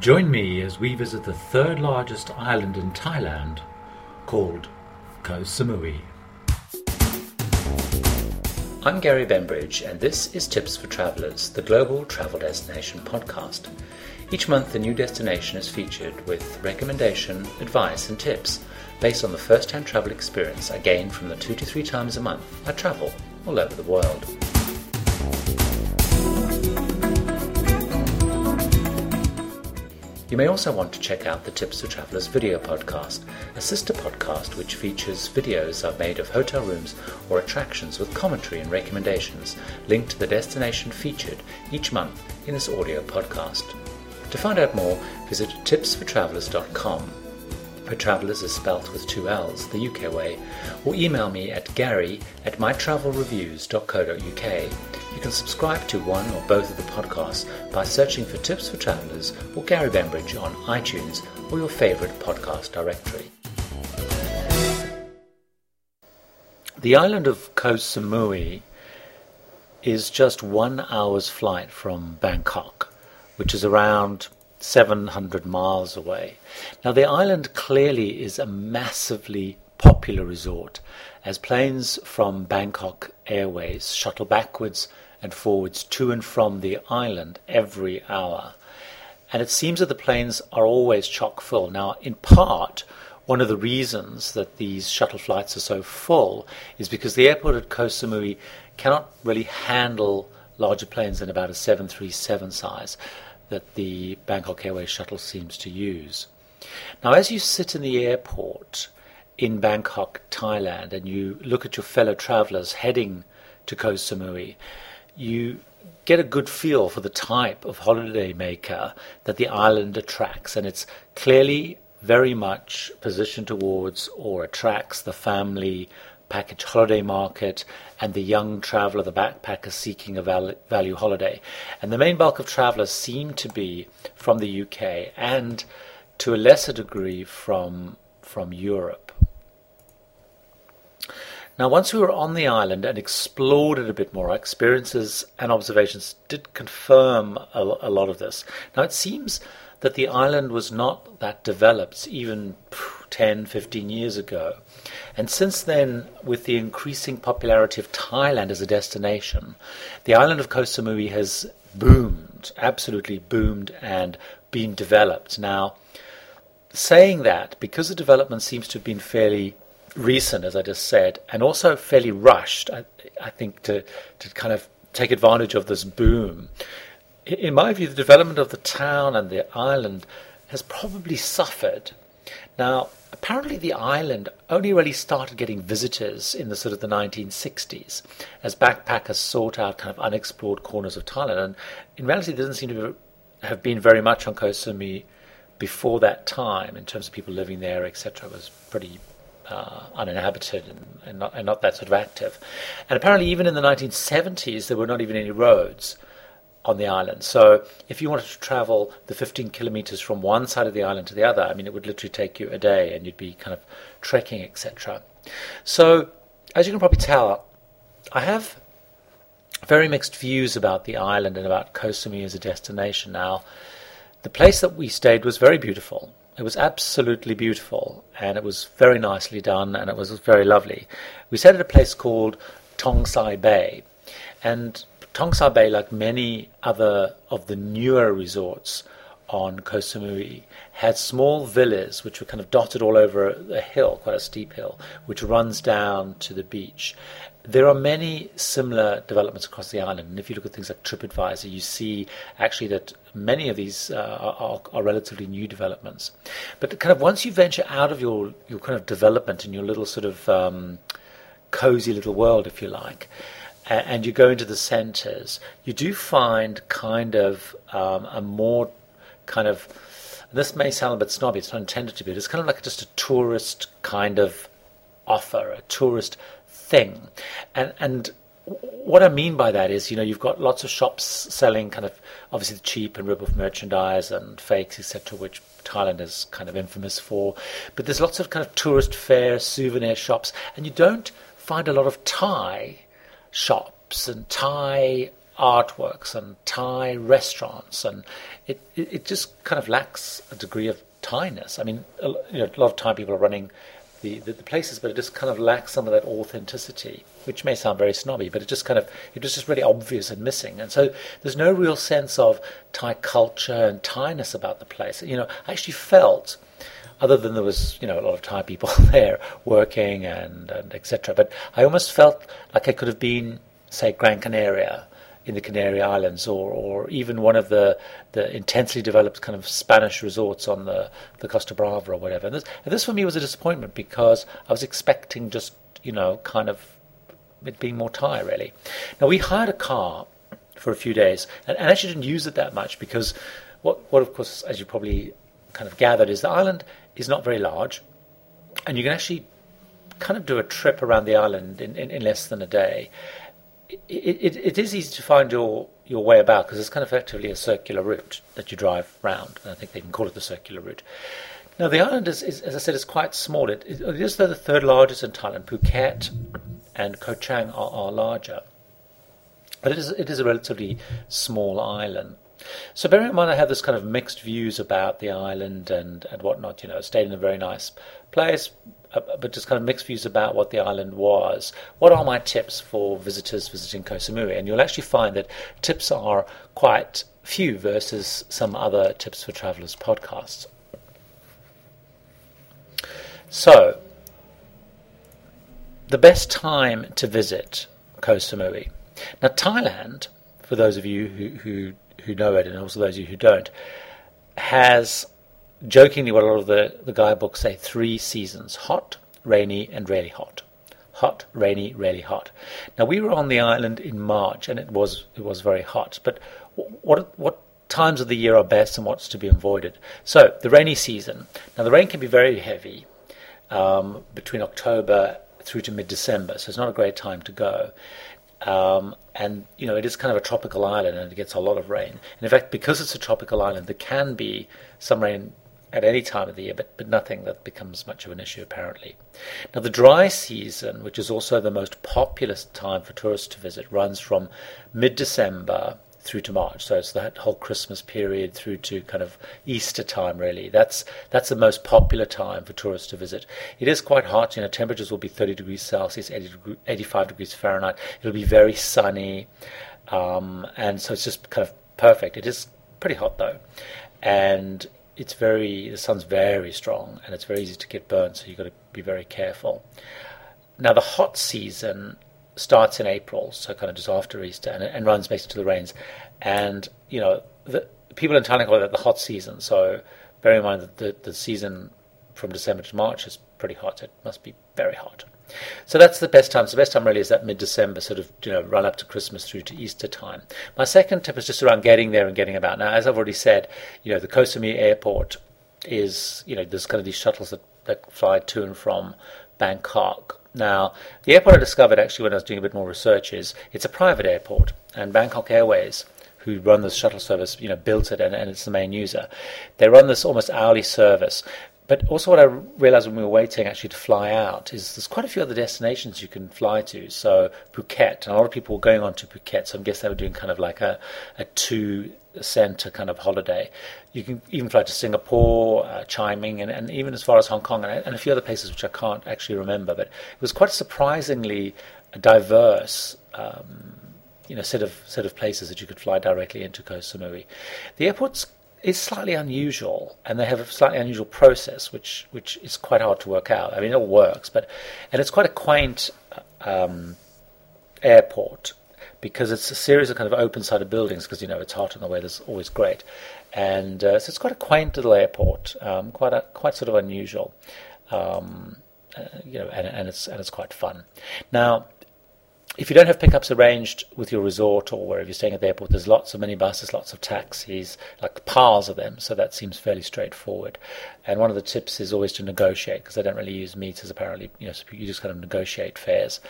Join me as we visit the third largest island in Thailand called Koh Samui. I'm Gary Bembridge, and this is Tips for Travelers, the global travel destination podcast. Each month, a new destination is featured with recommendation, advice, and tips based on the first hand travel experience I gain from the two to three times a month I travel all over the world. You may also want to check out the Tips for Travelers video podcast, a sister podcast which features videos I've made of hotel rooms or attractions with commentary and recommendations linked to the destination featured each month in this audio podcast. To find out more, visit tipsfortravelers.com. For Travelers is spelt with two L's, the UK way, or email me at gary at mytravelreviews.co.uk. You can subscribe to one or both of the podcasts by searching for Tips for Travelers or Gary Bembridge on iTunes or your favorite podcast directory. The island of Koh Samui is just one hour's flight from Bangkok, which is around 700 miles away. Now, the island clearly is a massively popular resort as planes from Bangkok Airways shuttle backwards and forwards to and from the island every hour. And it seems that the planes are always chock full. Now, in part, one of the reasons that these shuttle flights are so full is because the airport at Koh Samui cannot really handle larger planes than about a 737 size that the Bangkok Airways shuttle seems to use. Now, as you sit in the airport in Bangkok, Thailand, and you look at your fellow travelers heading to Koh Samui, you get a good feel for the type of holidaymaker that the island attracts, and it's clearly very much positioned towards or attracts the family package holiday market and the young traveller, the backpacker seeking a value holiday. And the main bulk of travellers seem to be from the UK and to a lesser degree from from Europe. Now, once we were on the island and explored it a bit more, our experiences and observations did confirm a, a lot of this. Now, it seems that the island was not that developed even 10, 15 years ago. And since then, with the increasing popularity of Thailand as a destination, the island of Koh Samui has boomed, absolutely boomed, and been developed. Now, saying that, because the development seems to have been fairly recent, as I just said, and also fairly rushed, I, I think, to, to kind of take advantage of this boom. In my view, the development of the town and the island has probably suffered. Now, apparently the island only really started getting visitors in the sort of the 1960s as backpackers sought out kind of unexplored corners of Thailand. And in reality, there doesn't seem to have been very much on Koh Samui before that time in terms of people living there, etc. It was pretty uh, uninhabited and, and, not, and not that sort of active. And apparently, even in the 1970s, there were not even any roads on the island. So if you wanted to travel the 15 kilometers from one side of the island to the other, I mean, it would literally take you a day and you'd be kind of trekking, etc. So, as you can probably tell, I have very mixed views about the island and about Koh Samui as a destination. Now, the place that we stayed was very beautiful. It was absolutely beautiful and it was very nicely done and it was very lovely. We stayed at a place called Tong Sai Bay. And Tong Sai Bay, like many other of the newer resorts on Koh Samui, had small villas which were kind of dotted all over a hill, quite a steep hill, which runs down to the beach. There are many similar developments across the island, and if you look at things like TripAdvisor, you see actually that many of these uh, are, are, relatively new developments. But kind of once you venture out of your, your kind of development and your little sort of um, cozy little world, if you like, and you go into the centres, you do find kind of um, a more kind of this may sound a bit snobby, it's not intended to be, it's kind of like just a tourist kind of offer, a tourist thing. And and what I mean by that is, you know, you've got lots of shops selling kind of obviously the cheap and rip-off merchandise and fakes, etc., which Thailand is kind of infamous for. But there's lots of kind of tourist fair, souvenir shops, and you don't find a lot of Thai shops and Thai artworks and Thai restaurants, and it, it, it just kind of lacks a degree of Thainess. I mean, you know, a lot of Thai people are running the, the, the, places, but it just kind of lacks some of that authenticity, which may sound very snobby, but it just kind of it was just really obvious and missing. And so there's no real sense of Thai culture and Thainess about the place. You know, I actually felt, other than there was you know a lot of Thai people there working and, and etc. But I almost felt like I could have been, say, Gran Canaria in the Canary Islands, or, or even one of the, the intensely developed kind of Spanish resorts on the, the Costa Brava or whatever. And this, and this for me was a disappointment because I was expecting just, you know, kind of it being more Thai, really. Now, we hired a car for a few days and, and actually didn't use it that much because what, what, of course, as you probably kind of gathered, is the island is not very large and you can actually kind of do a trip around the island in, in, in less than a day it, it, it is easy to find your, your way about because it's kind of effectively a circular route that you drive round. I think they can call it the circular route. Now, the island is, is as I said, is quite small. It, it is the third largest in Thailand. Phuket and Koh Chang are, are larger. But it is, it is a relatively small island. So bearing in mind I have this kind of mixed views about the island and, and whatnot, you know, stayed in a very nice place, uh, but just kind of mixed views about what the island was. What are my tips for visitors visiting Koh Samui? And you'll actually find that tips are quite few versus some other tips for travelers podcasts. So, the best time to visit Koh Samui. Now, Thailand, for those of you who, who, who know it, and also those of you who don't, has jokingly what a lot of the, the guidebooks say three seasons hot, rainy, and really hot. Hot, rainy, really hot. Now we were on the island in March and it was it was very hot. But what what times of the year are best and what's to be avoided? So the rainy season. Now the rain can be very heavy um, between October through to mid December, so it's not a great time to go. Um, and you know it is kind of a tropical island and it gets a lot of rain. And in fact, because it's a tropical island, there can be some rain at any time of the year, but, but nothing that becomes much of an issue apparently. Now, the dry season, which is also the most populous time for tourists to visit, runs from mid December through to March. So it's that whole Christmas period through to kind of Easter time, really. That's that's the most popular time for tourists to visit. It is quite hot. You know, temperatures will be 30 degrees Celsius, 80 degree, 85 degrees Fahrenheit. It'll be very sunny, um, and so it's just kind of perfect. It is pretty hot though, and it's very the sun's very strong and it's very easy to get burnt, so you've got to be very careful. Now the hot season starts in April, so kind of just after Easter, and, and runs basically to the rains. And you know, the people in Thailand call it the hot season. So bear in mind that the, the season from December to March is pretty hot. It must be very hot. So that's the best time. So the best time really is that mid-December, sort of, you know, run up to Christmas through to Easter time. My second tip is just around getting there and getting about. Now, as I've already said, you know, the Koh Samui airport is, you know, there's kind of these shuttles that, that fly to and from Bangkok. Now, the airport I discovered actually when I was doing a bit more research is it's a private airport, and Bangkok Airways who run this shuttle service, you know, built it and, and it's the main user. They run this almost hourly service. But also, what I realized when we were waiting actually to fly out is there's quite a few other destinations you can fly to. So Phuket, and a lot of people were going on to Phuket. So I guess they were doing kind of like a, a two center kind of holiday. You can even fly to Singapore, uh, Chiang Mai, and, and even as far as Hong Kong and, and a few other places which I can't actually remember. But it was quite a surprisingly diverse. Um, you know, set of set of places that you could fly directly into Koh Samui. The airport's is slightly unusual, and they have a slightly unusual process, which which is quite hard to work out. I mean, it all works, but and it's quite a quaint um, airport because it's a series of kind of open-sided buildings. Because you know it's hot and the weather's always great, and uh, so it's quite a quaint little airport, um, quite a, quite sort of unusual, um, uh, you know, and, and it's and it's quite fun. Now if you don't have pickups arranged with your resort or wherever you're staying at the airport, there's lots of minibuses, lots of taxis, like piles of them. So that seems fairly straightforward. And one of the tips is always to negotiate because they don't really use meters apparently. You know, so you just kind of negotiate fares.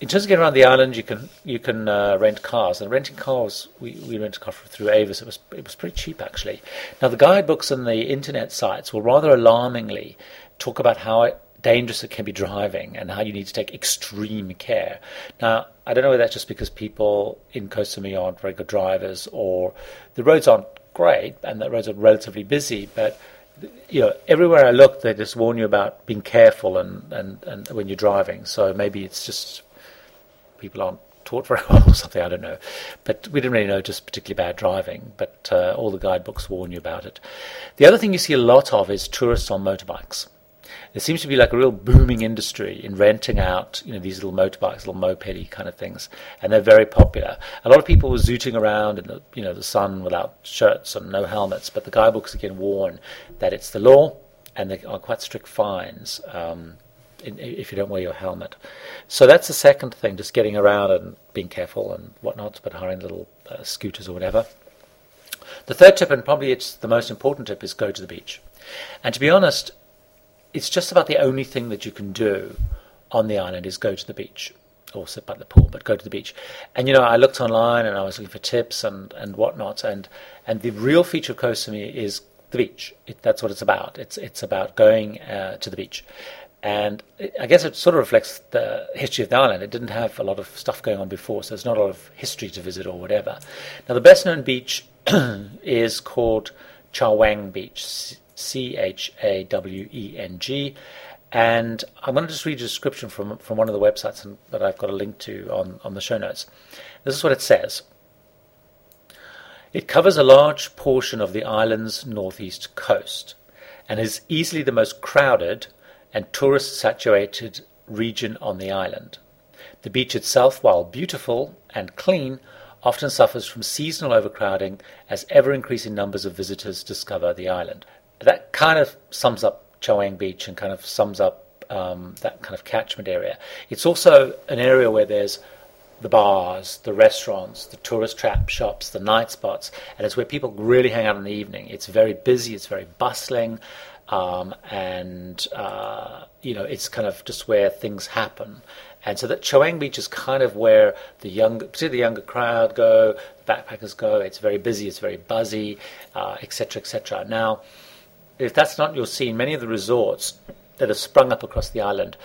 In terms of getting around the island, you can you can uh, rent cars. And renting cars, we, we rented a car through Avis. It was it was pretty cheap actually. Now the guidebooks and the internet sites will rather alarmingly talk about how it, dangerous it can be driving and how you need to take extreme care. Now, I don't know whether that's just because people in Koh aren't very good drivers or the roads aren't great and the roads are relatively busy, but you know, everywhere I look, they just warn you about being careful and, and, and when you're driving. So maybe it's just people aren't taught very well or something, I don't know. But we didn't really know just particularly bad driving, but uh, all the guidebooks warn you about it. The other thing you see a lot of is tourists on motorbikes. There seems to be like a real booming industry in renting out, you know, these little motorbikes, little mopedy kind of things, and they're very popular. A lot of people were zooting around in the, you know, the sun without shirts and no helmets, but the guidebooks again warn that it's the law and there are quite strict fines um, in, if you don't wear your helmet. So that's the second thing, just getting around and being careful and whatnot, but hiring little uh, scooters or whatever. The third tip, and probably it's the most important tip, is go to the beach. And to be honest, it's just about the only thing that you can do on the island is go to the beach or sit by the pool, but go to the beach. And you know, I looked online and I was looking for tips and, and whatnot, and and the real feature of Koh is the beach. It, that's what it's about. It's it's about going uh, to the beach, and I guess it sort of reflects the history of the island. It didn't have a lot of stuff going on before, so there's not a lot of history to visit or whatever. Now, the best known beach is called Chaweng Beach, C H A W E N G. And I'm going to just read a description from, from one of the websites that I've got a link to on, on the show notes. This is what it says It covers a large portion of the island's northeast coast and is easily the most crowded and tourist saturated region on the island. The beach itself, while beautiful and clean, often suffers from seasonal overcrowding as ever increasing numbers of visitors discover the island that kind of sums up Chaweng Beach and kind of sums up um, that kind of catchment area. It's also an area where there's the bars, the restaurants, the tourist trap shops, the night spots, and it's where people really hang out in the evening. It's very busy, it's very bustling, um, and uh, you know it's kind of just where things happen. And so that Chaweng Beach is kind of where the younger, particularly the younger crowd go, the backpackers go. It's very busy, it's very buzzy, etc., uh, etc. Et now if that's not your scene, many of the resorts that have sprung up across the island,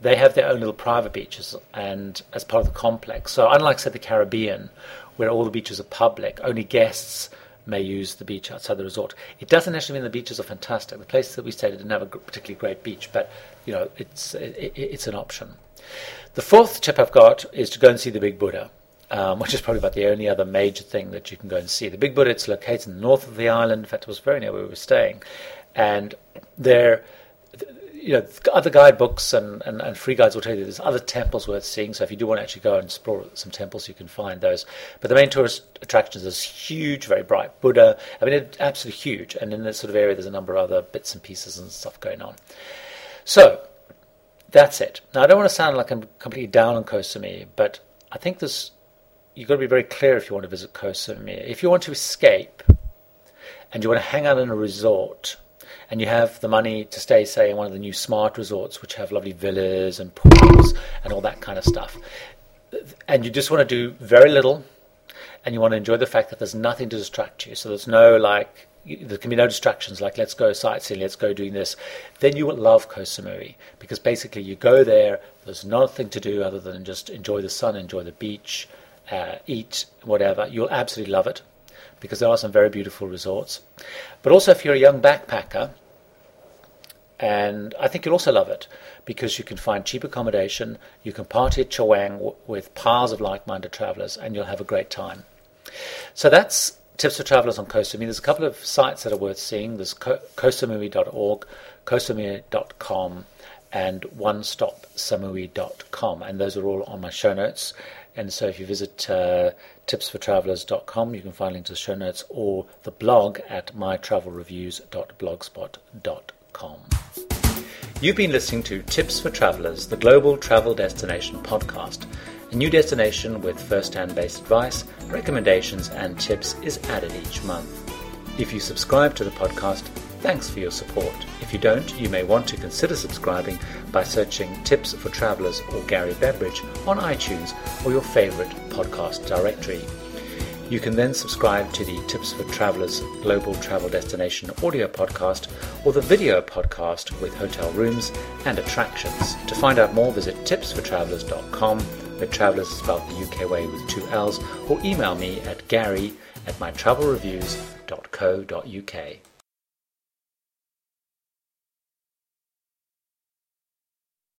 they have their own little private beaches and as part of the complex. So unlike say the Caribbean, where all the beaches are public, only guests may use the beach outside the resort. It doesn't necessarily mean the beaches are fantastic. The place that we stayed didn't have a particularly great beach, but you know it's it, it's an option. The fourth tip I've got is to go and see the Big Buddha um, which is probably about the only other major thing that you can go and see. The Big Buddha, it's located in the north of the island. In fact, it was very near where we were staying. And there, you know, other guidebooks and, and, and, free guides will tell you there's other temples worth seeing. So if you do want to actually go and explore some temples, you can find those. But the main tourist attraction is this huge, very bright Buddha. I mean, it's absolutely huge. And in this sort of area, there's a number of other bits and pieces and stuff going on. So that's it. Now, I don't want to sound like I'm completely down on Koh but I think there's you've got to be very clear if you want to visit Koh Samui. If you want to escape and you want to hang out in a resort and you have the money to stay, say, in one of the new smart resorts, which have lovely villas and pools and all that kind of stuff, and you just want to do very little and you want to enjoy the fact that there's nothing to distract you, so there's no like there can be no distractions like let's go sightseeing, let's go doing this, then you will love Koh Samui because basically you go there, there's nothing to do other than just enjoy the sun, enjoy the beach, uh, eat, whatever, you'll absolutely love it because there are some very beautiful resorts. But also, if you're a young backpacker, and I think you'll also love it because you can find cheap accommodation, you can party at Chaweng w- with piles of like minded travelers, and you'll have a great time. So that's tips for travelers on Koh Samui. There's a couple of sites that are worth seeing. There's ko- kohsamui.org, kohsamui.com, and onestopsamui.com, and those are all on my show notes. And so if you visit uh, tipsfortravelers.com, you can find links to the show notes or the blog at mytravelreviews.blogspot.com. You've been listening to Tips for Travelers, the global travel destination podcast. A new destination with first hand based advice, recommendations, and tips is added each month. If you subscribe to the podcast, Thanks for your support. If you don't, you may want to consider subscribing by searching Tips for Travelers or Gary Bembridge on iTunes or your favorite podcast directory. You can then subscribe to the Tips for Travelers Global Travel Destination audio podcast or the video podcast with hotel rooms and attractions. To find out more, visit tipsfortravelers.com, where travelers spelled the UK way with two L's, or email me at gary at mytravelreviews.co.uk.